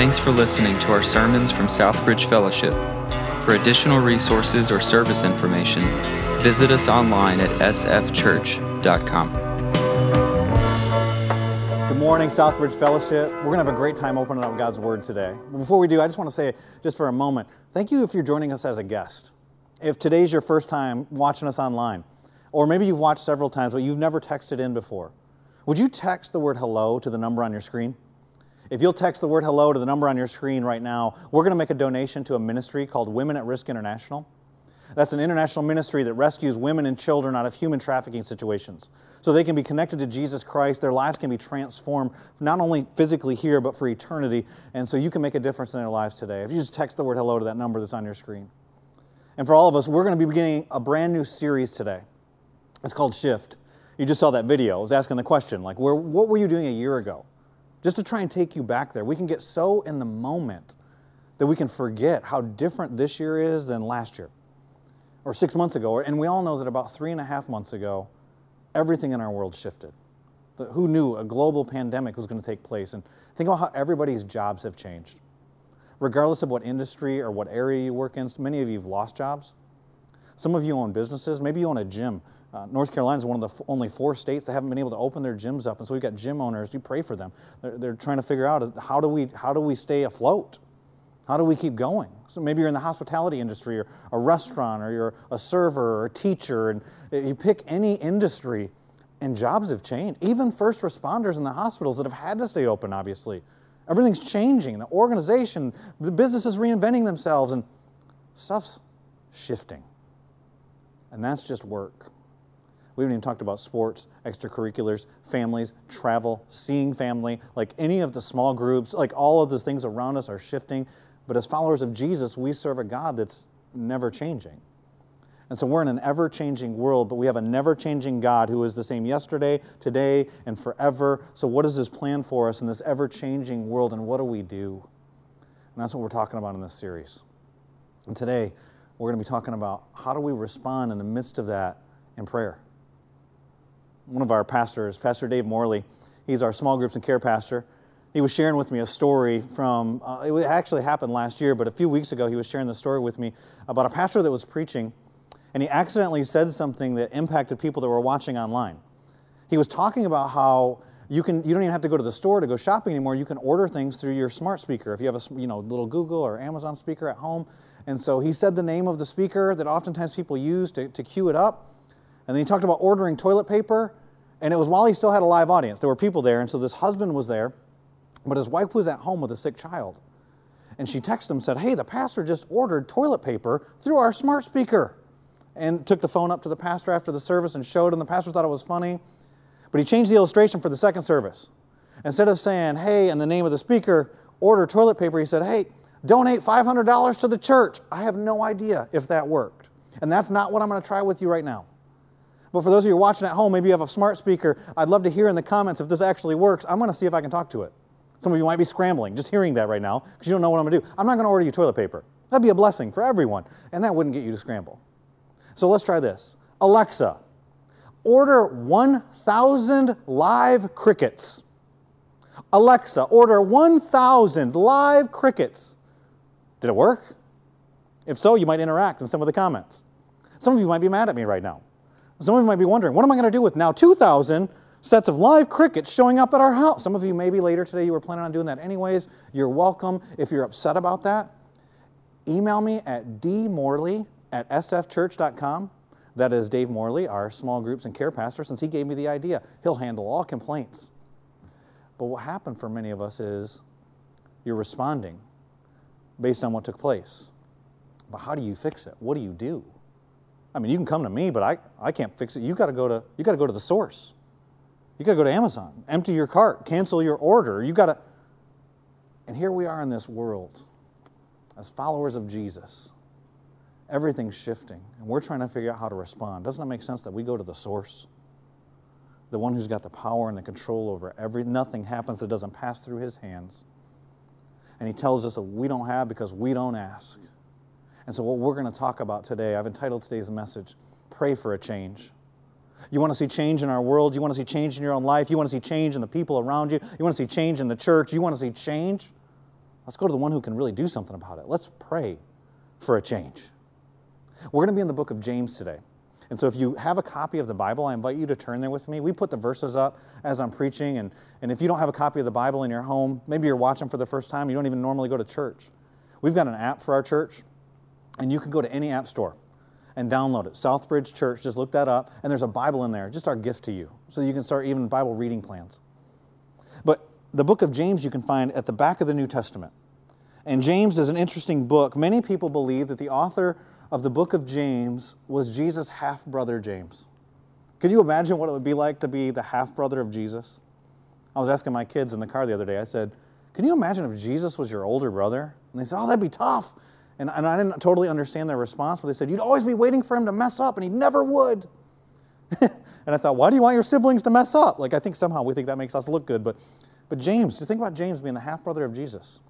Thanks for listening to our sermons from Southbridge Fellowship. For additional resources or service information, visit us online at sfchurch.com. Good morning, Southbridge Fellowship. We're going to have a great time opening up God's Word today. Before we do, I just want to say, just for a moment, thank you if you're joining us as a guest. If today's your first time watching us online, or maybe you've watched several times, but you've never texted in before, would you text the word hello to the number on your screen? If you'll text the word hello to the number on your screen right now, we're going to make a donation to a ministry called Women at Risk International. That's an international ministry that rescues women and children out of human trafficking situations. So they can be connected to Jesus Christ, their lives can be transformed, not only physically here, but for eternity. And so you can make a difference in their lives today. If you just text the word hello to that number that's on your screen. And for all of us, we're going to be beginning a brand new series today. It's called Shift. You just saw that video. I was asking the question, like, where, what were you doing a year ago? Just to try and take you back there. We can get so in the moment that we can forget how different this year is than last year or six months ago. And we all know that about three and a half months ago, everything in our world shifted. Who knew a global pandemic was going to take place? And think about how everybody's jobs have changed. Regardless of what industry or what area you work in, many of you have lost jobs. Some of you own businesses. Maybe you own a gym. Uh, North Carolina is one of the only four states that haven't been able to open their gyms up, and so we've got gym owners. You pray for them. They're, they're trying to figure out how do we how do we stay afloat? How do we keep going? So maybe you're in the hospitality industry, or a restaurant, or you're a server or a teacher, and you pick any industry, and jobs have changed. Even first responders in the hospitals that have had to stay open, obviously, everything's changing. The organization, the business is reinventing themselves, and stuff's shifting. And that's just work. We haven't even talked about sports, extracurriculars, families, travel, seeing family, like any of the small groups, like all of those things around us are shifting. But as followers of Jesus, we serve a God that's never changing. And so we're in an ever changing world, but we have a never changing God who is the same yesterday, today, and forever. So, what is His plan for us in this ever changing world, and what do we do? And that's what we're talking about in this series. And today, we're going to be talking about how do we respond in the midst of that in prayer one of our pastors, Pastor Dave Morley, he's our small groups and care pastor. He was sharing with me a story from, uh, it actually happened last year, but a few weeks ago he was sharing the story with me about a pastor that was preaching, and he accidentally said something that impacted people that were watching online. He was talking about how you can you don't even have to go to the store to go shopping anymore. You can order things through your smart speaker if you have a you know little Google or Amazon speaker at home. And so he said the name of the speaker that oftentimes people use to, to cue it up. And then he talked about ordering toilet paper and it was while he still had a live audience. There were people there, and so this husband was there, but his wife was at home with a sick child. And she texted him said, Hey, the pastor just ordered toilet paper through our smart speaker. And took the phone up to the pastor after the service and showed him. The pastor thought it was funny. But he changed the illustration for the second service. Instead of saying, Hey, in the name of the speaker, order toilet paper, he said, Hey, donate $500 to the church. I have no idea if that worked. And that's not what I'm going to try with you right now. But for those of you watching at home, maybe you have a smart speaker. I'd love to hear in the comments if this actually works. I'm going to see if I can talk to it. Some of you might be scrambling just hearing that right now because you don't know what I'm going to do. I'm not going to order you toilet paper. That'd be a blessing for everyone, and that wouldn't get you to scramble. So let's try this Alexa, order 1,000 live crickets. Alexa, order 1,000 live crickets. Did it work? If so, you might interact in some of the comments. Some of you might be mad at me right now. Some of you might be wondering, what am I going to do with now 2,000 sets of live crickets showing up at our house? Some of you maybe later today you were planning on doing that anyways. You're welcome. If you're upset about that, email me at dmorley at sfchurch.com. That is Dave Morley, our small groups and care pastor, since he gave me the idea. He'll handle all complaints. But what happened for many of us is you're responding based on what took place. But how do you fix it? What do you do? I mean, you can come to me, but I, I can't fix it. You got to go to you got to go to the source. You got to go to Amazon, empty your cart, cancel your order. You got to. And here we are in this world, as followers of Jesus. Everything's shifting, and we're trying to figure out how to respond. Doesn't it make sense that we go to the source? The one who's got the power and the control over every nothing happens that doesn't pass through his hands. And he tells us that we don't have because we don't ask. And so, what we're going to talk about today, I've entitled today's message, Pray for a Change. You want to see change in our world. You want to see change in your own life. You want to see change in the people around you. You want to see change in the church. You want to see change. Let's go to the one who can really do something about it. Let's pray for a change. We're going to be in the book of James today. And so if you have a copy of the Bible, I invite you to turn there with me. We put the verses up as I'm preaching. And, and if you don't have a copy of the Bible in your home, maybe you're watching for the first time, you don't even normally go to church. We've got an app for our church, and you can go to any app store and download it. Southbridge Church, just look that up, and there's a Bible in there, just our gift to you, so you can start even Bible reading plans. But the book of James you can find at the back of the New Testament. And James is an interesting book. Many people believe that the author of the book of James was Jesus' half brother James. Can you imagine what it would be like to be the half brother of Jesus? I was asking my kids in the car the other day, I said, Can you imagine if Jesus was your older brother? And they said, Oh, that'd be tough. And, and I didn't totally understand their response, but they said, You'd always be waiting for him to mess up, and he never would. and I thought, Why do you want your siblings to mess up? Like, I think somehow we think that makes us look good. But, but James, you think about James being the half brother of Jesus,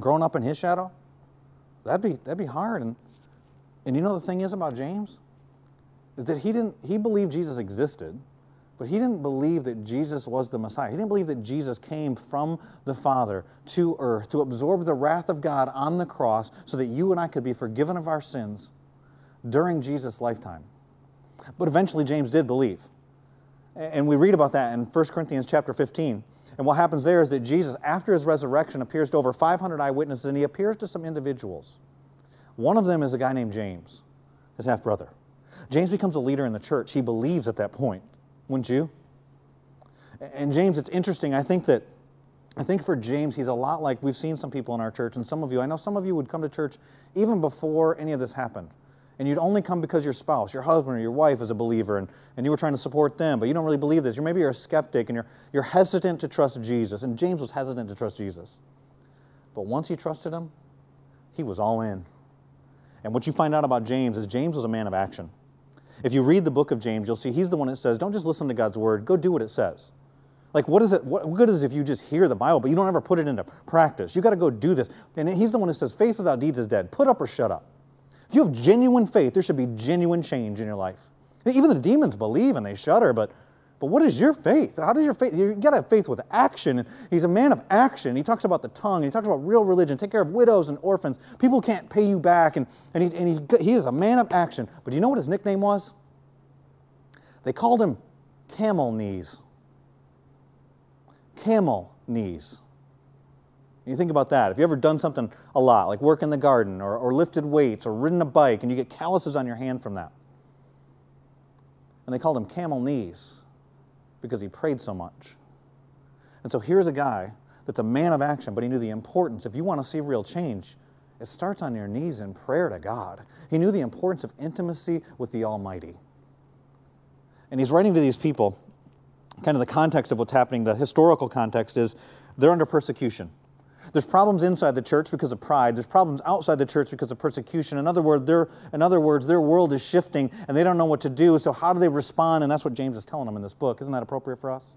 growing up in his shadow, that'd be, that'd be hard. And and you know the thing is about James? Is that he didn't he believed Jesus existed, but he didn't believe that Jesus was the Messiah. He didn't believe that Jesus came from the Father to earth to absorb the wrath of God on the cross so that you and I could be forgiven of our sins during Jesus' lifetime. But eventually James did believe. And we read about that in 1 Corinthians chapter 15. And what happens there is that Jesus, after his resurrection, appears to over 500 eyewitnesses and he appears to some individuals. One of them is a guy named James, his half brother. James becomes a leader in the church. He believes at that point, wouldn't you? And James, it's interesting. I think that I think for James, he's a lot like we've seen some people in our church, and some of you, I know some of you would come to church even before any of this happened. And you'd only come because your spouse, your husband, or your wife is a believer, and, and you were trying to support them, but you don't really believe this. You're, maybe you're a skeptic and you're, you're hesitant to trust Jesus. And James was hesitant to trust Jesus. But once he trusted him, he was all in. And what you find out about James is James was a man of action. If you read the book of James, you'll see he's the one that says, don't just listen to God's word, go do what it says. Like, what is it? What good is it if you just hear the Bible, but you don't ever put it into practice? You got to go do this. And he's the one who says, faith without deeds is dead. Put up or shut up. If you have genuine faith, there should be genuine change in your life. Even the demons believe and they shudder, but but what is your faith? How does your faith? You got to have faith with action. He's a man of action. He talks about the tongue. He talks about real religion. Take care of widows and orphans. People can't pay you back, and, and, he, and he, he is a man of action. But do you know what his nickname was? They called him Camel Knees. Camel Knees. You think about that. If you ever done something a lot, like work in the garden, or, or lifted weights, or ridden a bike, and you get calluses on your hand from that, and they called him Camel Knees because he prayed so much. And so here's a guy that's a man of action, but he knew the importance. If you want to see real change, it starts on your knees in prayer to God. He knew the importance of intimacy with the Almighty. And he's writing to these people, kind of the context of what's happening, the historical context is they're under persecution. There's problems inside the church because of pride. There's problems outside the church because of persecution. In other, words, their, in other words, their world is shifting and they don't know what to do. So, how do they respond? And that's what James is telling them in this book. Isn't that appropriate for us?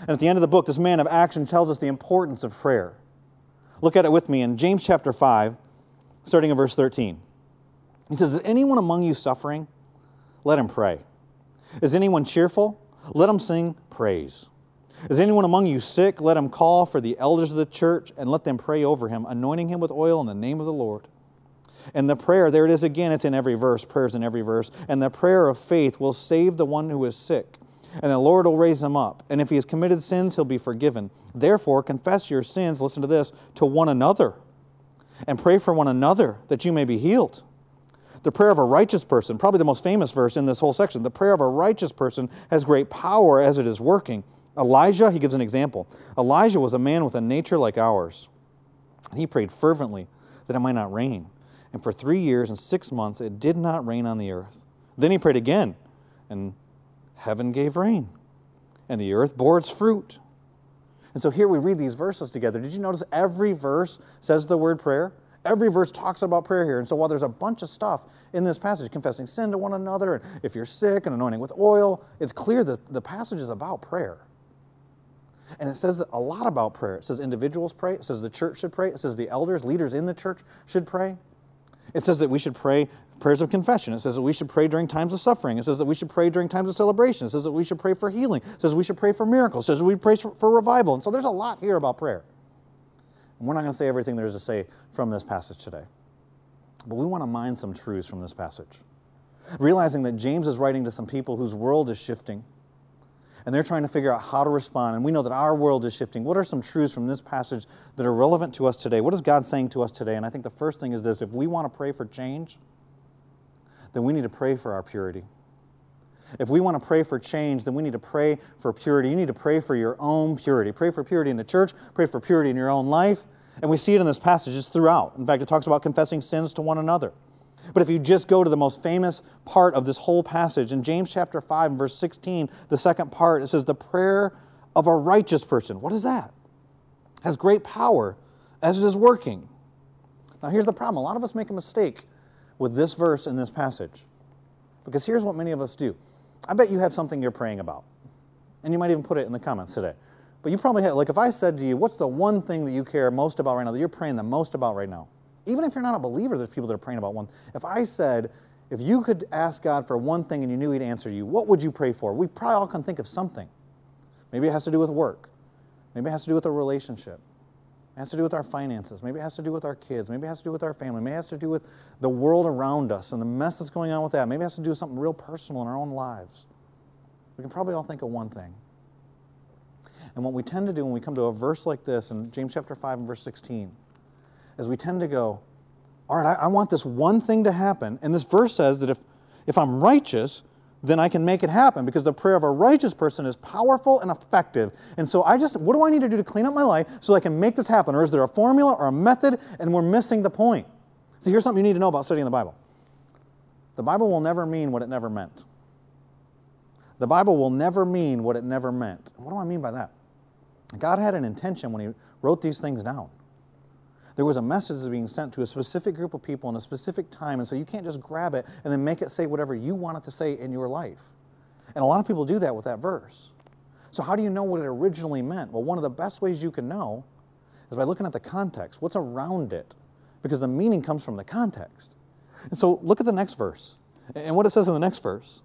And at the end of the book, this man of action tells us the importance of prayer. Look at it with me in James chapter 5, starting in verse 13. He says, Is anyone among you suffering? Let him pray. Is anyone cheerful? Let him sing praise. Is anyone among you sick? Let him call for the elders of the church and let them pray over him, anointing him with oil in the name of the Lord. And the prayer, there it is again, it's in every verse, prayers in every verse. And the prayer of faith will save the one who is sick, and the Lord will raise him up. And if he has committed sins, he'll be forgiven. Therefore, confess your sins, listen to this, to one another, and pray for one another that you may be healed. The prayer of a righteous person, probably the most famous verse in this whole section, the prayer of a righteous person has great power as it is working. Elijah, he gives an example. Elijah was a man with a nature like ours. And he prayed fervently that it might not rain. And for three years and six months it did not rain on the earth. Then he prayed again, and heaven gave rain, and the earth bore its fruit. And so here we read these verses together. Did you notice every verse says the word prayer? Every verse talks about prayer here. And so while there's a bunch of stuff in this passage, confessing sin to one another, and if you're sick and anointing with oil, it's clear that the passage is about prayer. And it says a lot about prayer. It says individuals pray. It says the church should pray. It says the elders, leaders in the church should pray. It says that we should pray prayers of confession. It says that we should pray during times of suffering. It says that we should pray during times of celebration. It says that we should pray for healing. It says we should pray for miracles. It says we pray for revival. And so there's a lot here about prayer. we're not going to say everything there is to say from this passage today, but we want to mine some truths from this passage. Realizing that James is writing to some people whose world is shifting and they're trying to figure out how to respond. And we know that our world is shifting. What are some truths from this passage that are relevant to us today? What is God saying to us today? And I think the first thing is this if we want to pray for change, then we need to pray for our purity. If we want to pray for change, then we need to pray for purity. You need to pray for your own purity. Pray for purity in the church, pray for purity in your own life. And we see it in this passage, it's throughout. In fact, it talks about confessing sins to one another. But if you just go to the most famous part of this whole passage, in James chapter 5, verse 16, the second part, it says, The prayer of a righteous person. What is that? Has great power as it is working. Now, here's the problem a lot of us make a mistake with this verse in this passage. Because here's what many of us do I bet you have something you're praying about. And you might even put it in the comments today. But you probably have, like, if I said to you, What's the one thing that you care most about right now, that you're praying the most about right now? Even if you're not a believer, there's people that are praying about one. If I said, if you could ask God for one thing and you knew He'd answer you, what would you pray for? We probably all can think of something. Maybe it has to do with work. Maybe it has to do with a relationship. It has to do with our finances. Maybe it has to do with our kids. Maybe it has to do with our family. Maybe it has to do with the world around us and the mess that's going on with that. Maybe it has to do with something real personal in our own lives. We can probably all think of one thing. And what we tend to do when we come to a verse like this in James chapter 5 and verse 16 is we tend to go, all right, I, I want this one thing to happen. And this verse says that if, if I'm righteous, then I can make it happen because the prayer of a righteous person is powerful and effective. And so I just, what do I need to do to clean up my life so I can make this happen? Or is there a formula or a method and we're missing the point? See, here's something you need to know about studying the Bible the Bible will never mean what it never meant. The Bible will never mean what it never meant. What do I mean by that? God had an intention when He wrote these things down there was a message being sent to a specific group of people in a specific time, and so you can't just grab it and then make it say whatever you want it to say in your life. And a lot of people do that with that verse. So, how do you know what it originally meant? Well, one of the best ways you can know is by looking at the context, what's around it, because the meaning comes from the context. And so, look at the next verse and what it says in the next verse.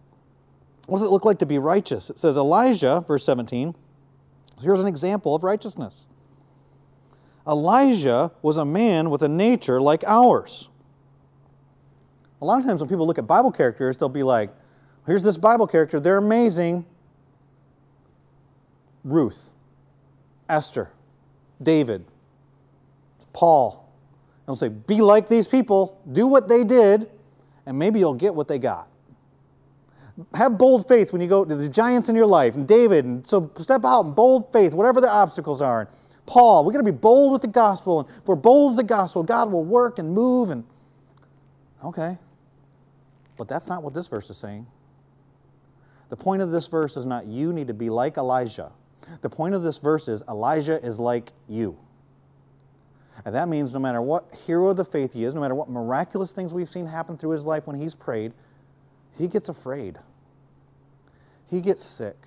What does it look like to be righteous? It says, Elijah, verse 17, here's an example of righteousness. Elijah was a man with a nature like ours. A lot of times when people look at Bible characters, they'll be like, here's this Bible character, they're amazing. Ruth, Esther, David, Paul. They'll say, be like these people, do what they did, and maybe you'll get what they got. Have bold faith when you go to the giants in your life, and David, and so step out in bold faith, whatever the obstacles are. Paul, we're going to be bold with the gospel. And if we're bold with the gospel, God will work and move. And okay. But that's not what this verse is saying. The point of this verse is not you need to be like Elijah. The point of this verse is Elijah is like you. And that means no matter what hero of the faith he is, no matter what miraculous things we've seen happen through his life when he's prayed, he gets afraid. He gets sick.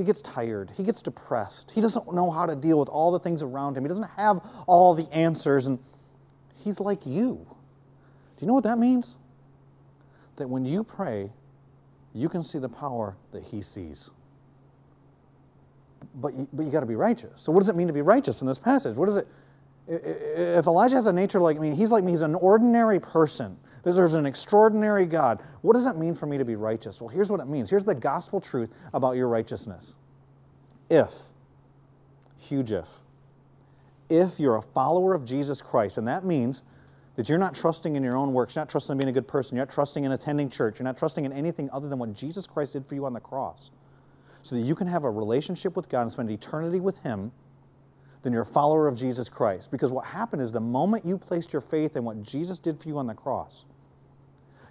He gets tired. He gets depressed. He doesn't know how to deal with all the things around him. He doesn't have all the answers. And he's like you. Do you know what that means? That when you pray, you can see the power that he sees. But you, but you got to be righteous. So, what does it mean to be righteous in this passage? What is it? If Elijah has a nature like me, he's like me, he's an ordinary person. There's an extraordinary God. What does it mean for me to be righteous? Well, here's what it means. Here's the gospel truth about your righteousness. If, huge if, if you're a follower of Jesus Christ, and that means that you're not trusting in your own works, you're not trusting in being a good person, you're not trusting in attending church, you're not trusting in anything other than what Jesus Christ did for you on the cross, so that you can have a relationship with God and spend eternity with Him then you're a follower of Jesus Christ. Because what happened is the moment you placed your faith in what Jesus did for you on the cross,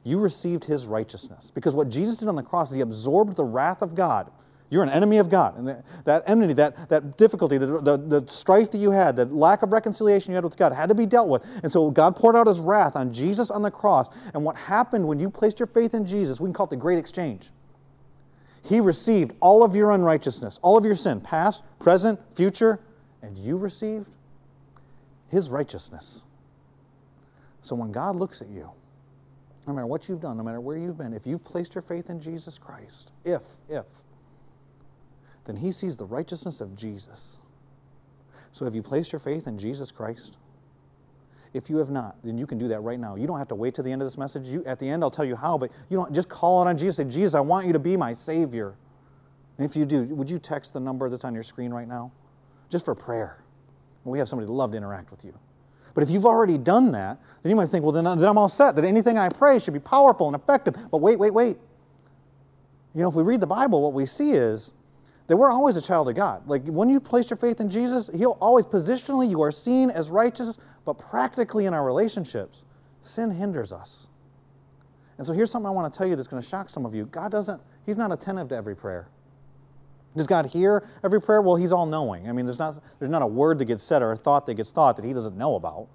you received his righteousness. Because what Jesus did on the cross is he absorbed the wrath of God. You're an enemy of God. And that, enmity, that, that difficulty, the, the, the strife that you had, the lack of reconciliation you had with God had to be dealt with. And so God poured out his wrath on Jesus on the cross. And what happened when you placed your faith in Jesus, we can call it the great exchange. He received all of your unrighteousness, all of your sin, past, present, future, and you received his righteousness. So when God looks at you, no matter what you've done, no matter where you've been, if you've placed your faith in Jesus Christ, if, if, then he sees the righteousness of Jesus. So have you placed your faith in Jesus Christ? If you have not, then you can do that right now. You don't have to wait to the end of this message. You, at the end, I'll tell you how, but you don't just call it on Jesus. Say, Jesus, I want you to be my Savior. And if you do, would you text the number that's on your screen right now? Just for prayer. We have somebody love to interact with you. But if you've already done that, then you might think, well, then, then I'm all set, that anything I pray should be powerful and effective. But wait, wait, wait. You know, if we read the Bible, what we see is that we're always a child of God. Like when you place your faith in Jesus, He'll always positionally, you are seen as righteous, but practically in our relationships, sin hinders us. And so here's something I want to tell you that's going to shock some of you. God doesn't, He's not attentive to every prayer. Does God hear every prayer? Well, He's all knowing. I mean, there's not, there's not a word that gets said or a thought that gets thought that He doesn't know about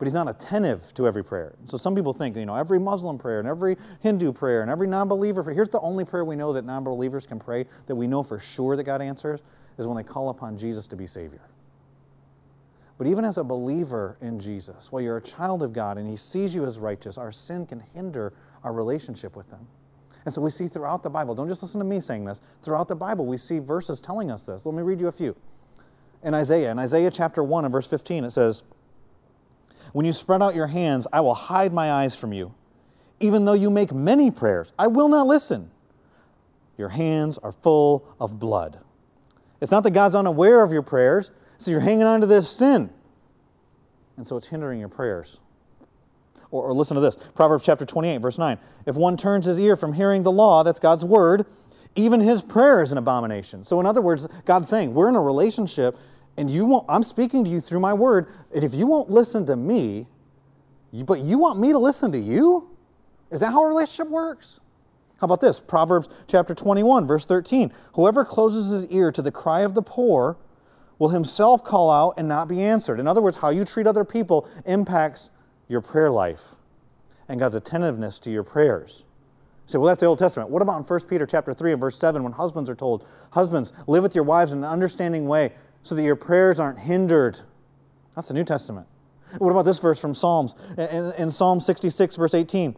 but he's not attentive to every prayer. So some people think, you know, every Muslim prayer and every Hindu prayer and every non believer prayer. Here's the only prayer we know that non believers can pray that we know for sure that God answers is when they call upon Jesus to be Savior. But even as a believer in Jesus, while you're a child of God and He sees you as righteous, our sin can hinder our relationship with Him. And so we see throughout the Bible, don't just listen to me saying this, throughout the Bible, we see verses telling us this. Let me read you a few. In Isaiah, in Isaiah chapter 1 and verse 15, it says, when you spread out your hands, I will hide my eyes from you. Even though you make many prayers, I will not listen. Your hands are full of blood. It's not that God's unaware of your prayers, so you're hanging on to this sin. And so it's hindering your prayers. Or, or, listen to this Proverbs chapter 28, verse 9. If one turns his ear from hearing the law, that's God's word, even his prayer is an abomination. So, in other words, God's saying, we're in a relationship and you won't, I'm speaking to you through my word, and if you won't listen to me, you, but you want me to listen to you? Is that how a relationship works? How about this? Proverbs chapter 21, verse 13. Whoever closes his ear to the cry of the poor will himself call out and not be answered. In other words, how you treat other people impacts your prayer life and God's attentiveness to your prayers. You say, well, that's the Old Testament. What about in 1 Peter chapter 3 and verse 7 when husbands are told, Husbands, live with your wives in an understanding way so that your prayers aren't hindered. That's the New Testament. What about this verse from Psalms? In, in, Psalm 66, verse 18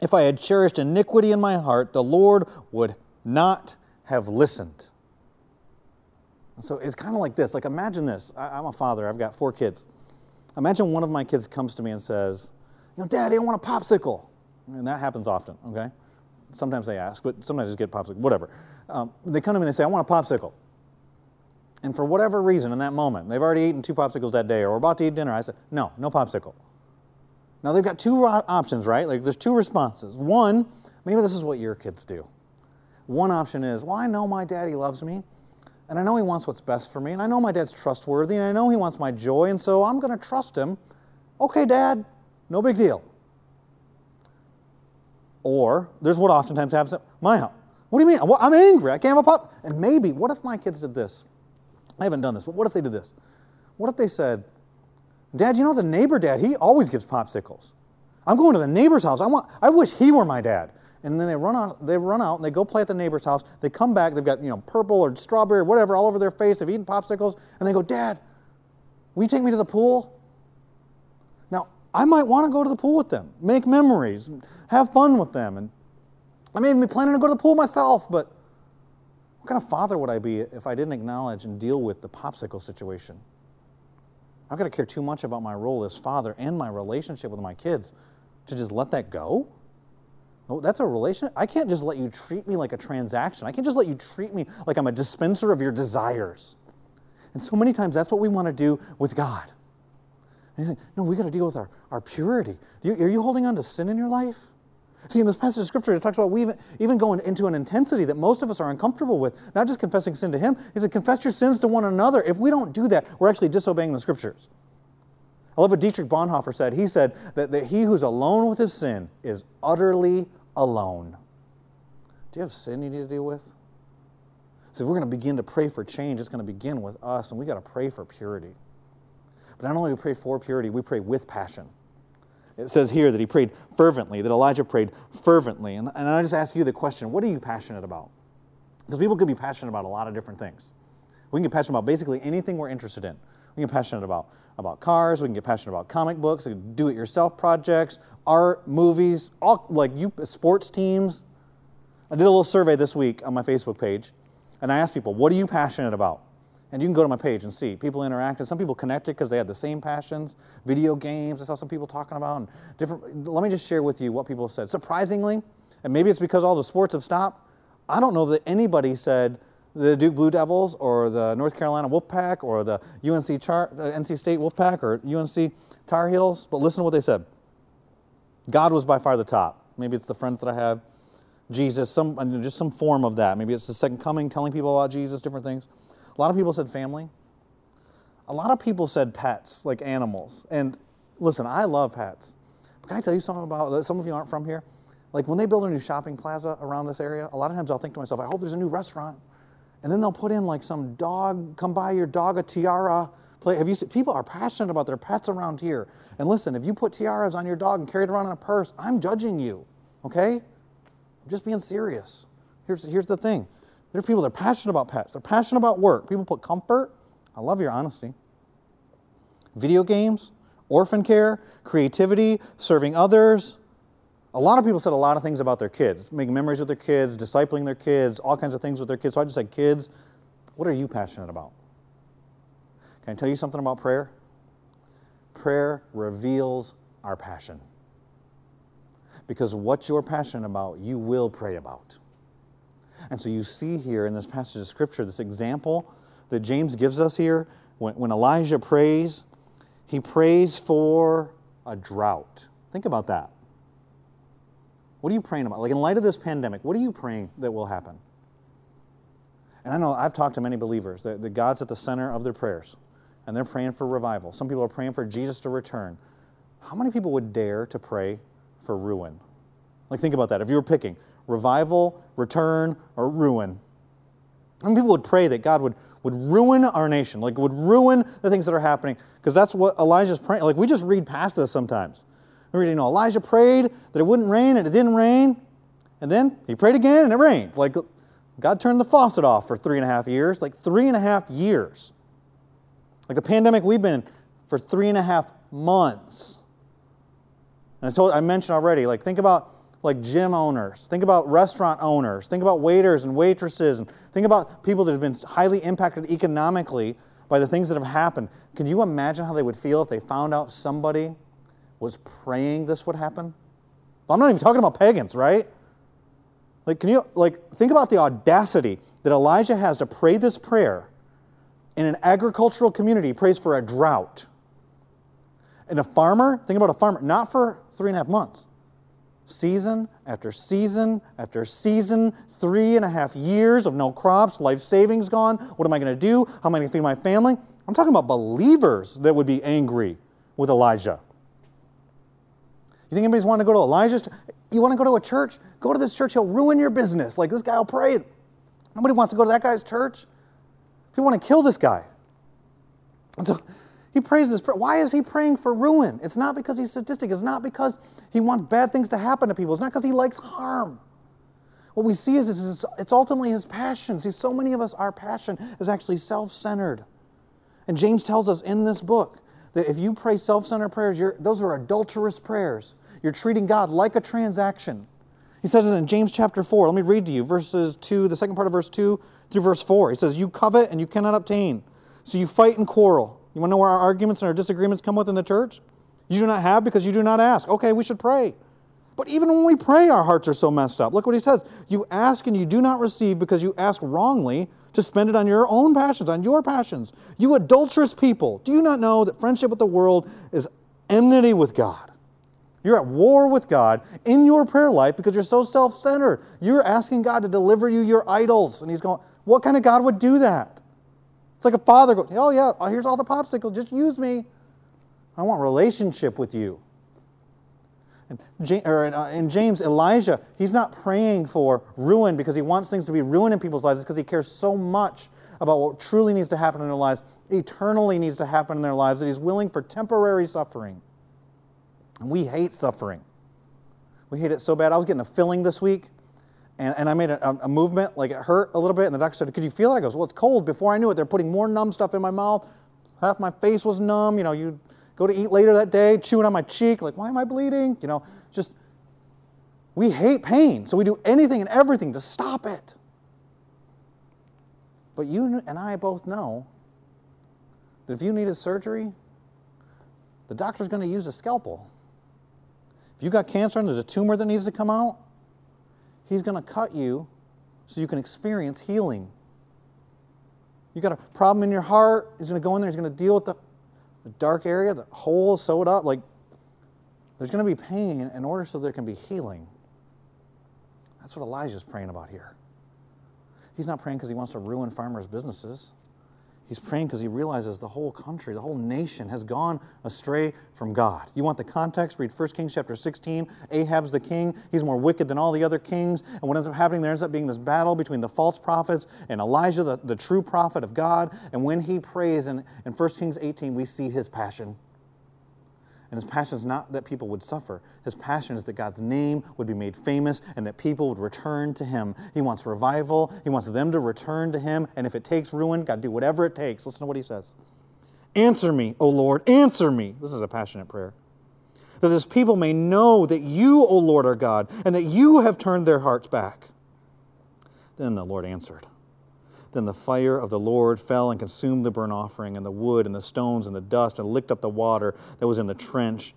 If I had cherished iniquity in my heart, the Lord would not have listened. So it's kind of like this. Like, imagine this. I, I'm a father, I've got four kids. Imagine one of my kids comes to me and says, You know, Daddy, I want a popsicle. And that happens often, okay? Sometimes they ask, but sometimes I just get popsicle, whatever. Um, they come to me and they say, I want a popsicle. And for whatever reason in that moment, they've already eaten two popsicles that day or we're about to eat dinner, I said, no, no popsicle. Now they've got two options, right? Like there's two responses. One, maybe this is what your kids do. One option is, well, I know my daddy loves me, and I know he wants what's best for me, and I know my dad's trustworthy, and I know he wants my joy, and so I'm going to trust him. Okay, dad, no big deal. Or there's what oftentimes happens at my house. What do you mean? I'm angry. I can't have a pop. And maybe, what if my kids did this? I haven't done this, but what if they did this? What if they said, Dad, you know the neighbor dad, he always gives popsicles. I'm going to the neighbor's house. I want I wish he were my dad. And then they run out, they run out and they go play at the neighbor's house. They come back, they've got, you know, purple or strawberry or whatever all over their face. They've eaten popsicles, and they go, Dad, will you take me to the pool? Now, I might want to go to the pool with them, make memories, have fun with them. And I may even be planning to go to the pool myself, but what kind of father would I be if I didn't acknowledge and deal with the popsicle situation? I've got to care too much about my role as father and my relationship with my kids to just let that go? Oh, that's a relation. I can't just let you treat me like a transaction. I can't just let you treat me like I'm a dispenser of your desires. And so many times that's what we want to do with God. And you think, no, we got to deal with our, our purity. Are you holding on to sin in your life? See, in this passage of Scripture, it talks about we even, even going into an intensity that most of us are uncomfortable with, not just confessing sin to Him. He said, confess your sins to one another. If we don't do that, we're actually disobeying the Scriptures. I love what Dietrich Bonhoeffer said. He said that, that he who's alone with his sin is utterly alone. Do you have sin you need to deal with? So if we're going to begin to pray for change, it's going to begin with us, and we got to pray for purity. But not only do we pray for purity, we pray with passion. It says here that he prayed fervently, that Elijah prayed fervently. And, and I just ask you the question what are you passionate about? Because people could be passionate about a lot of different things. We can get passionate about basically anything we're interested in. We can get passionate about, about cars, we can get passionate about comic books, do it yourself projects, art, movies, all like you sports teams. I did a little survey this week on my Facebook page, and I asked people, what are you passionate about? And you can go to my page and see people interacted. Some people connected because they had the same passions, video games. I saw some people talking about and different. Let me just share with you what people said. Surprisingly, and maybe it's because all the sports have stopped. I don't know that anybody said the Duke Blue Devils or the North Carolina Wolfpack or the UNC Char, uh, NC State Wolfpack or UNC Tar Heels. But listen to what they said. God was by far the top. Maybe it's the friends that I have. Jesus, some just some form of that. Maybe it's the second coming, telling people about Jesus, different things. A lot of people said family. A lot of people said pets, like animals. And listen, I love pets. But can I tell you something about some of you aren't from here? Like when they build a new shopping plaza around this area, a lot of times I'll think to myself, I hope there's a new restaurant. And then they'll put in like some dog, come buy your dog a tiara. Play. Have you seen, people are passionate about their pets around here. And listen, if you put tiaras on your dog and carry it around in a purse, I'm judging you. Okay? I'm just being serious. Here's, here's the thing there are people that are passionate about pets, they're passionate about work. People put comfort. I love your honesty. Video games, orphan care, creativity, serving others. A lot of people said a lot of things about their kids, making memories with their kids, discipling their kids, all kinds of things with their kids. So I just said, kids, what are you passionate about? Can I tell you something about prayer? Prayer reveals our passion. Because what you're passionate about, you will pray about. And so you see here in this passage of Scripture this example that James gives us here. When, when Elijah prays, he prays for a drought. Think about that. What are you praying about? Like, in light of this pandemic, what are you praying that will happen? And I know I've talked to many believers that, that God's at the center of their prayers, and they're praying for revival. Some people are praying for Jesus to return. How many people would dare to pray for ruin? Like, think about that. If you were picking, revival, return, or ruin. And people would pray that God would, would ruin our nation, like would ruin the things that are happening, because that's what Elijah's praying. Like we just read past this sometimes. We you know, Elijah prayed that it wouldn't rain, and it didn't rain, and then he prayed again, and it rained. Like God turned the faucet off for three and a half years, like three and a half years. Like the pandemic we've been in for three and a half months. And I told I mentioned already, like think about like gym owners, think about restaurant owners, think about waiters and waitresses, and think about people that have been highly impacted economically by the things that have happened. Can you imagine how they would feel if they found out somebody was praying this would happen? I'm not even talking about pagans, right? Like, can you like think about the audacity that Elijah has to pray this prayer in an agricultural community, he prays for a drought. And a farmer, think about a farmer, not for three and a half months, season after season after season, three and a half years of no crops, life savings gone. What am I going to do? How am I going to feed my family? I'm talking about believers that would be angry with Elijah. You think anybody's want to go to Elijah's? You want to go to a church? Go to this church. He'll ruin your business. Like this guy will pray. Nobody wants to go to that guy's church. People want to kill this guy. And so he prays this prayer. Why is he praying for ruin? It's not because he's sadistic. It's not because he wants bad things to happen to people. It's not because he likes harm. What we see is it's ultimately his passion. See, so many of us, our passion is actually self centered. And James tells us in this book that if you pray self centered prayers, those are adulterous prayers. You're treating God like a transaction. He says it in James chapter 4. Let me read to you verses 2, the second part of verse 2 through verse 4. He says, You covet and you cannot obtain. So you fight and quarrel. You want to know where our arguments and our disagreements come within the church? You do not have because you do not ask. Okay, we should pray. But even when we pray, our hearts are so messed up. Look what he says. You ask and you do not receive because you ask wrongly to spend it on your own passions, on your passions. You adulterous people, do you not know that friendship with the world is enmity with God? You're at war with God in your prayer life because you're so self centered. You're asking God to deliver you your idols. And He's going, What kind of God would do that? It's like a father going, oh yeah, here's all the popsicles. just use me. I want relationship with you. And uh, in James, Elijah, he's not praying for ruin because he wants things to be ruined in people's lives. It's because he cares so much about what truly needs to happen in their lives, eternally needs to happen in their lives, that he's willing for temporary suffering. And we hate suffering. We hate it so bad. I was getting a filling this week and, and I made a, a, movement, like it hurt a little bit, and the doctor said, Could you feel it? I goes, Well, it's cold. Before I knew it, they're putting more numb stuff in my mouth. Half my face was numb. You know, you go to eat later that day, chewing on my cheek, like, Why am I bleeding? You know, just, we hate pain, so we do anything and everything to stop it. But you and I both know that if you needed surgery, the doctor's going to use a scalpel. If you got cancer and there's a tumor that needs to come out, he's going to cut you so you can experience healing. You got a problem in your heart, he's going to go in there, he's going to deal with the, the dark area, the hole sewed up. Like, there's going to be pain in order so there can be healing. That's what Elijah's praying about here. He's not praying because he wants to ruin farmers' businesses. He's praying because he realizes the whole country, the whole nation has gone astray from God. You want the context? Read 1 Kings chapter 16. Ahab's the king. He's more wicked than all the other kings. And what ends up happening there ends up being this battle between the false prophets and Elijah, the, the true prophet of God. And when he prays in, in 1 Kings 18, we see his passion. And his passion is not that people would suffer. His passion is that God's name would be made famous and that people would return to him. He wants revival. He wants them to return to him. And if it takes ruin, God, do whatever it takes. Listen to what he says Answer me, O Lord, answer me. This is a passionate prayer. That this people may know that you, O Lord, are God, and that you have turned their hearts back. Then the Lord answered. Then the fire of the Lord fell and consumed the burnt offering, and the wood, and the stones, and the dust, and licked up the water that was in the trench.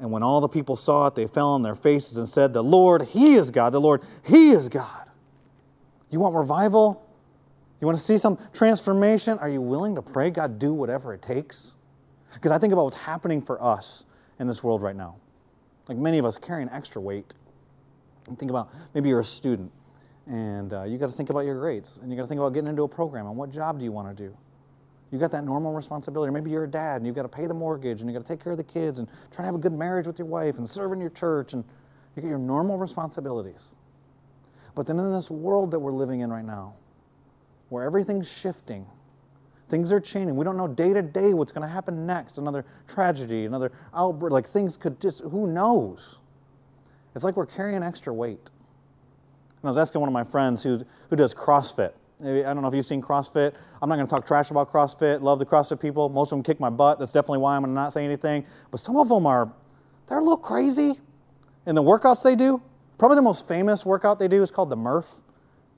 And when all the people saw it, they fell on their faces and said, The Lord, He is God. The Lord, He is God. You want revival? You want to see some transformation? Are you willing to pray, God, do whatever it takes? Because I think about what's happening for us in this world right now. Like many of us carrying extra weight. And think about maybe you're a student and uh, you got to think about your grades, and you got to think about getting into a program and what job do you want to do. You got that normal responsibility. Maybe you're a dad and you've got to pay the mortgage and you got to take care of the kids and try to have a good marriage with your wife and serve in your church and you get your normal responsibilities. But then in this world that we're living in right now, where everything's shifting, things are changing. We don't know day to day what's going to happen next. Another tragedy, another outbreak. Like things could just, who knows? It's like we're carrying extra weight. And I was asking one of my friends who, who does CrossFit. I don't know if you've seen CrossFit. I'm not going to talk trash about CrossFit. Love the CrossFit people. Most of them kick my butt. That's definitely why I'm going to not say anything. But some of them are, they're a little crazy in the workouts they do. Probably the most famous workout they do is called the Murph.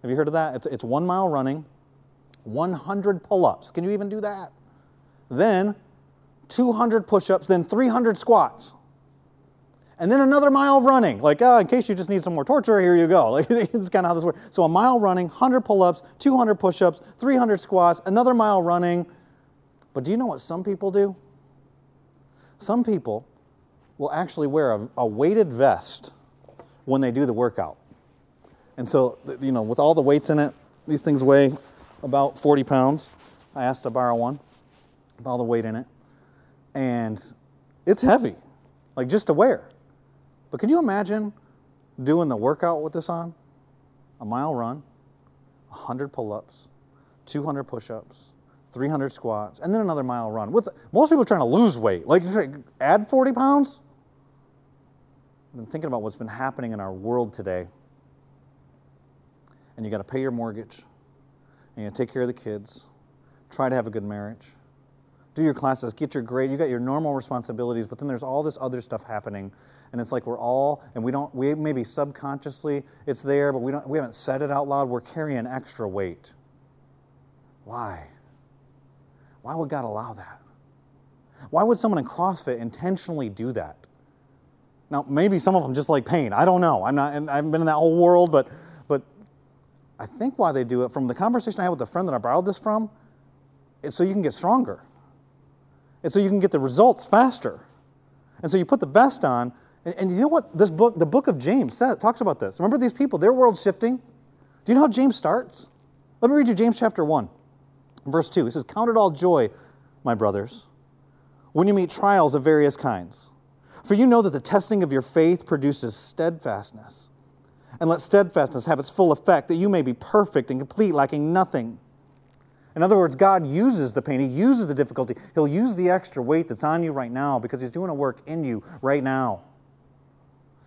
Have you heard of that? It's, it's one mile running, 100 pull ups. Can you even do that? Then 200 push ups, then 300 squats and then another mile of running. Like, oh, in case you just need some more torture, here you go. Like, it's kind of how this works. So a mile running, 100 pull-ups, 200 push-ups, 300 squats, another mile running. But do you know what some people do? Some people will actually wear a, a weighted vest when they do the workout. And so, you know, with all the weights in it, these things weigh about 40 pounds. I asked to borrow one with all the weight in it. And it's heavy, like just to wear. But can you imagine doing the workout with this on? A mile run, 100 pull ups, 200 push ups, 300 squats, and then another mile run. With, most people trying to lose weight. Like, add 40 pounds? I've been thinking about what's been happening in our world today. And you got to pay your mortgage, and you got to take care of the kids, try to have a good marriage, do your classes, get your grade. You got your normal responsibilities, but then there's all this other stuff happening and it's like we're all and we don't we maybe subconsciously it's there but we don't we haven't said it out loud we're carrying extra weight. Why? Why would god allow that? Why would someone in crossfit intentionally do that? Now maybe some of them just like pain i don't know i'm not i haven't been in that whole world but but i think why they do it from the conversation i had with the friend that i borrowed this from is so you can get stronger and so you can get the results faster and so you put the vest on and, and, you know what this book, the book of James, says, talks about this. Remember these people, their world's shifting. Do you know how James starts? Let me read you James chapter 1, verse 2. He says, Count it all joy, my brothers, when you meet trials of various kinds. For you know that the testing of your faith produces steadfastness. And let steadfastness have its full effect, that you may be perfect and complete, lacking nothing. In other words, God uses the pain, He uses the difficulty. He'll use the extra weight that's on you right now because He's doing a work in you right now.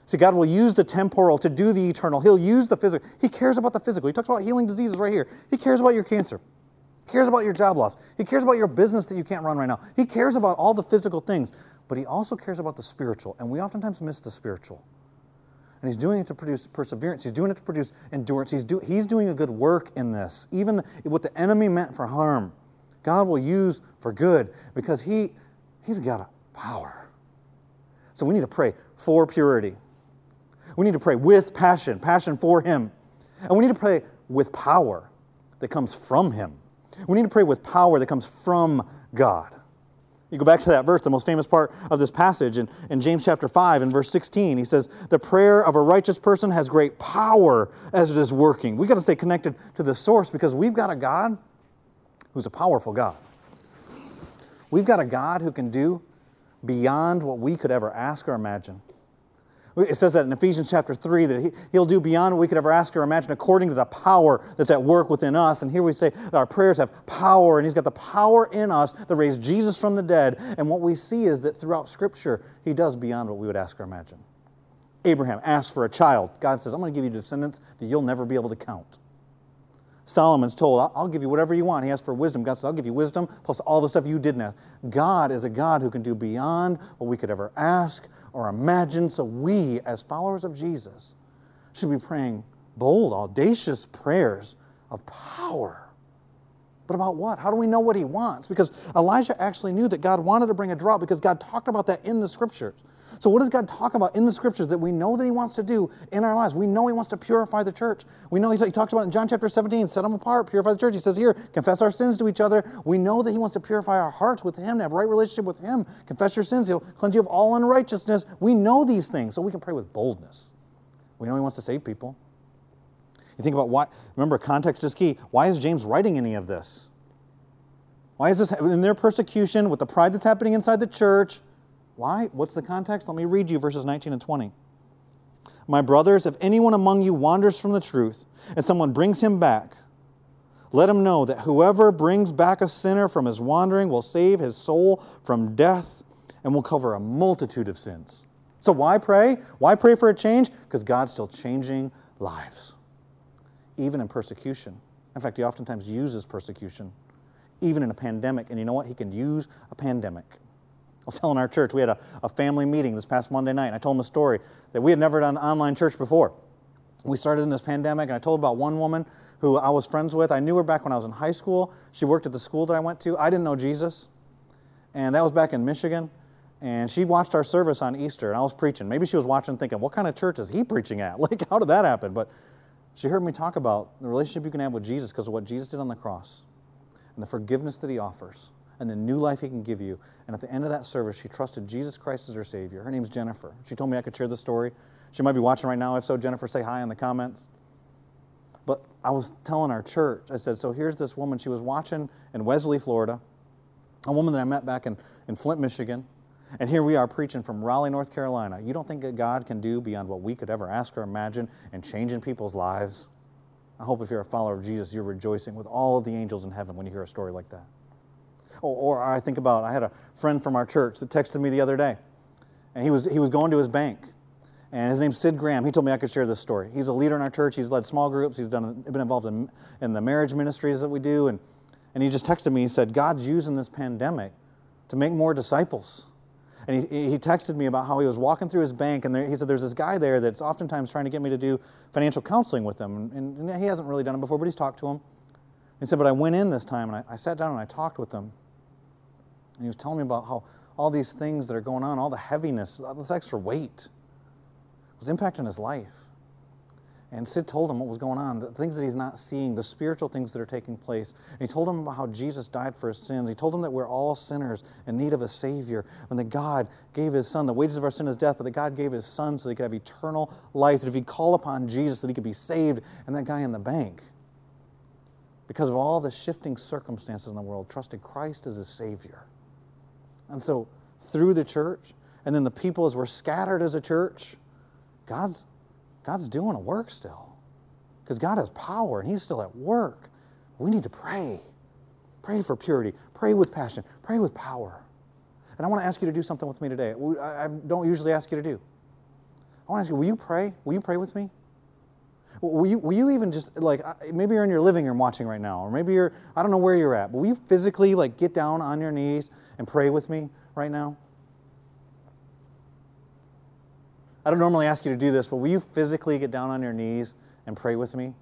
See, God will use the temporal to do the eternal. He'll use the physical. He cares about the physical. He talks about healing diseases right here. He cares about your cancer. He cares about your job loss. He cares about your business that you can't run right now. He cares about all the physical things, but he also cares about the spiritual. And we oftentimes miss the spiritual. And he's doing it to produce perseverance. He's doing it to produce endurance. He's, do, he's doing a good work in this. Even the, what the enemy meant for harm, God will use for good because he, He's got a power. So we need to pray for purity. We need to pray with passion, passion for Him. And we need to pray with power that comes from Him. We need to pray with power that comes from God. You go back to that verse, the most famous part of this passage in, in James chapter 5 and verse 16. He says, The prayer of a righteous person has great power as it is working. We've got to stay connected to the source because we've got a God who's a powerful God. We've got a God who can do beyond what we could ever ask or imagine. It says that in Ephesians chapter 3 that he, He'll do beyond what we could ever ask or imagine according to the power that's at work within us. And here we say that our prayers have power, and He's got the power in us that raised Jesus from the dead. And what we see is that throughout Scripture, He does beyond what we would ask or imagine. Abraham asked for a child. God says, I'm going to give you descendants that you'll never be able to count. Solomon's told, I'll give you whatever you want. He asked for wisdom. God said, I'll give you wisdom plus all the stuff you didn't ask. God is a God who can do beyond what we could ever ask or imagine. So we, as followers of Jesus, should be praying bold, audacious prayers of power. But about what? How do we know what he wants? Because Elijah actually knew that God wanted to bring a drought because God talked about that in the scriptures. So, what does God talk about in the scriptures that we know that He wants to do in our lives? We know He wants to purify the church. We know He, talks about in John chapter 17, set them apart, purify the church. He says here, confess our sins to each other. We know that He wants to purify our hearts with Him, to have right relationship with Him. Confess your sins, He'll cleanse you of all unrighteousness. We know these things, so we can pray with boldness. We know He wants to save people. You think about why, remember, context is key. Why is James writing any of this? Why is this in their persecution with the pride that's happening inside the church? Why? What's the context? Let me read you verses 19 and 20. My brothers, if anyone among you wanders from the truth and someone brings him back, let him know that whoever brings back a sinner from his wandering will save his soul from death and will cover a multitude of sins. So, why pray? Why pray for a change? Because God's still changing lives, even in persecution. In fact, He oftentimes uses persecution, even in a pandemic. And you know what? He can use a pandemic was telling our church, we had a, a family meeting this past Monday night, and I told them a story that we had never done online church before. We started in this pandemic, and I told about one woman who I was friends with. I knew her back when I was in high school. She worked at the school that I went to. I didn't know Jesus, and that was back in Michigan. And she watched our service on Easter, and I was preaching. Maybe she was watching thinking, what kind of church is he preaching at? Like, how did that happen? But she heard me talk about the relationship you can have with Jesus because of what Jesus did on the cross and the forgiveness that he offers and the new life He can give you. And at the end of that service, she trusted Jesus Christ as her Savior. Her name's Jennifer. She told me I could share the story. She might be watching right now. If so, Jennifer, say hi in the comments. But I was telling our church, I said, so here's this woman. She was watching in Wesley, Florida, a woman that I met back in, in Flint, Michigan. And here we are preaching from Raleigh, North Carolina. You don't think that God can do beyond what we could ever ask or imagine and changing people's lives? I hope if you're a follower of Jesus, you're rejoicing with all of the angels in heaven when you hear a story like that. Or, or I think about, I had a friend from our church that texted me the other day, and he was, he was going to his bank. And his name's Sid Graham. He told me I could share this story. He's a leader in our church. He's led small groups. He's done, been involved in, in the marriage ministries that we do. And, and he just texted me. He said, God's using this pandemic to make more disciples. And he, he texted me about how he was walking through his bank, and there, he said, There's this guy there that's oftentimes trying to get me to do financial counseling with him. And, and he hasn't really done it before, but he's talked to him. He said, But I went in this time, and I, I sat down and I talked with him. And he was telling me about how all these things that are going on, all the heaviness, all this extra weight, was impacting his life. And Sid told him what was going on, the things that he's not seeing, the spiritual things that are taking place. And he told him about how Jesus died for his sins. He told him that we're all sinners in need of a Savior, and that God gave his Son. The wages of our sin is death, but that God gave his Son so he could have eternal life, that if he call upon Jesus, that he could be saved. And that guy in the bank, because of all the shifting circumstances in the world, trusted Christ as his Savior. And so, through the church, and then the people as we're scattered as a church, God's, God's doing a work still. Because God has power and He's still at work. We need to pray. Pray for purity. Pray with passion. Pray with power. And I want to ask you to do something with me today. I don't usually ask you to do. I want to ask you, will you pray? Will you pray with me? Will you, will you even just, like, maybe you're in your living room watching right now, or maybe you're, I don't know where you're at, but will you physically, like, get down on your knees and pray with me right now? I don't normally ask you to do this, but will you physically get down on your knees and pray with me?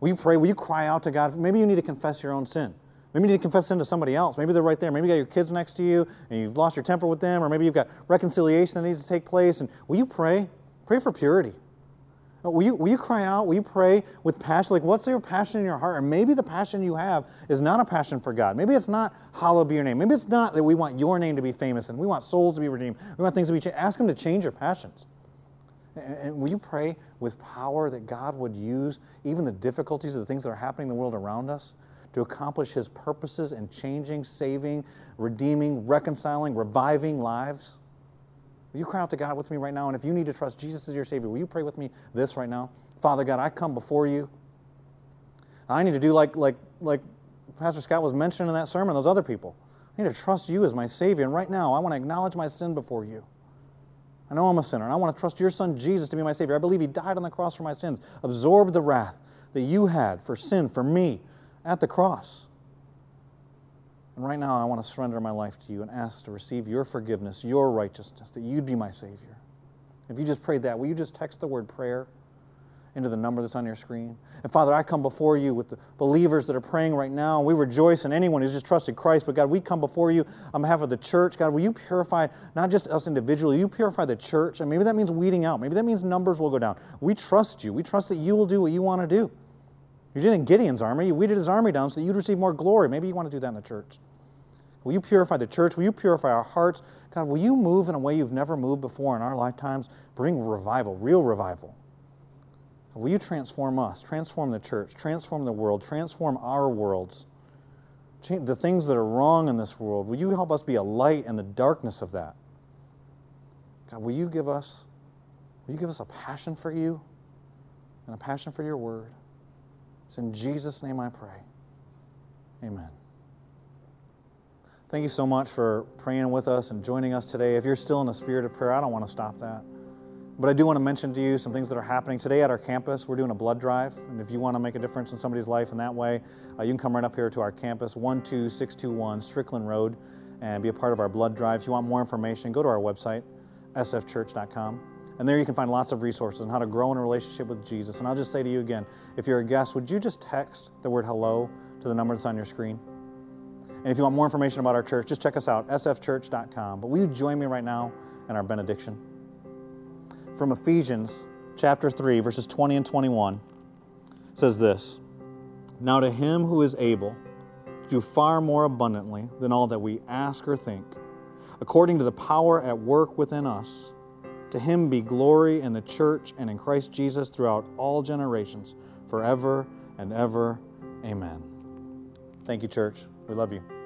Will you pray? Will you cry out to God? Maybe you need to confess your own sin. Maybe you need to confess sin to somebody else. Maybe they're right there. Maybe you got your kids next to you and you've lost your temper with them, or maybe you've got reconciliation that needs to take place. And will you pray? Pray for purity. Will you, will you cry out? Will you pray with passion? Like, what's your passion in your heart? And maybe the passion you have is not a passion for God. Maybe it's not hallowed be your name. Maybe it's not that we want your name to be famous and we want souls to be redeemed. We want things to be changed. Ask Him to change your passions. And, and will you pray with power that God would use even the difficulties of the things that are happening in the world around us to accomplish His purposes in changing, saving, redeeming, reconciling, reviving lives? Will you cry out to God with me right now? And if you need to trust Jesus as your Savior, will you pray with me this right now? Father God, I come before you. I need to do like, like, like Pastor Scott was mentioning in that sermon, those other people. I need to trust you as my Savior. And right now, I want to acknowledge my sin before you. I know I'm a sinner, and I want to trust your Son Jesus to be my Savior. I believe He died on the cross for my sins, absorbed the wrath that you had for sin, for me, at the cross. And right now, I want to surrender my life to you and ask to receive your forgiveness, your righteousness, that you'd be my Savior. If you just prayed that, will you just text the word prayer into the number that's on your screen? And Father, I come before you with the believers that are praying right now. We rejoice in anyone who's just trusted Christ. But God, we come before you on behalf of the church. God, will you purify not just us individually, you purify the church. And maybe that means weeding out. Maybe that means numbers will go down. We trust you. We trust that you will do what you want to do. You did in Gideon's army. You weeded his army down so that you'd receive more glory. Maybe you want to do that in the church. Will you purify the church? Will you purify our hearts? God, will you move in a way you've never moved before in our lifetimes? Bring revival, real revival. Will you transform us, transform the church, transform the world, transform our worlds? The things that are wrong in this world, will you help us be a light in the darkness of that? God, will you give us, will you give us a passion for you and a passion for your word? It's in Jesus' name I pray. Amen. Thank you so much for praying with us and joining us today. If you're still in the spirit of prayer, I don't want to stop that. But I do want to mention to you some things that are happening today at our campus. We're doing a blood drive, and if you want to make a difference in somebody's life in that way, uh, you can come right up here to our campus, 12621 Strickland Road, and be a part of our blood drive. If you want more information, go to our website, sfchurch.com. And there you can find lots of resources on how to grow in a relationship with Jesus. And I'll just say to you again if you're a guest, would you just text the word hello to the number that's on your screen? And if you want more information about our church, just check us out, sfchurch.com. But will you join me right now in our benediction? From Ephesians chapter 3, verses 20 and 21 says this Now to him who is able to do far more abundantly than all that we ask or think, according to the power at work within us, to him be glory in the church and in Christ Jesus throughout all generations, forever and ever. Amen. Thank you, church. We love you.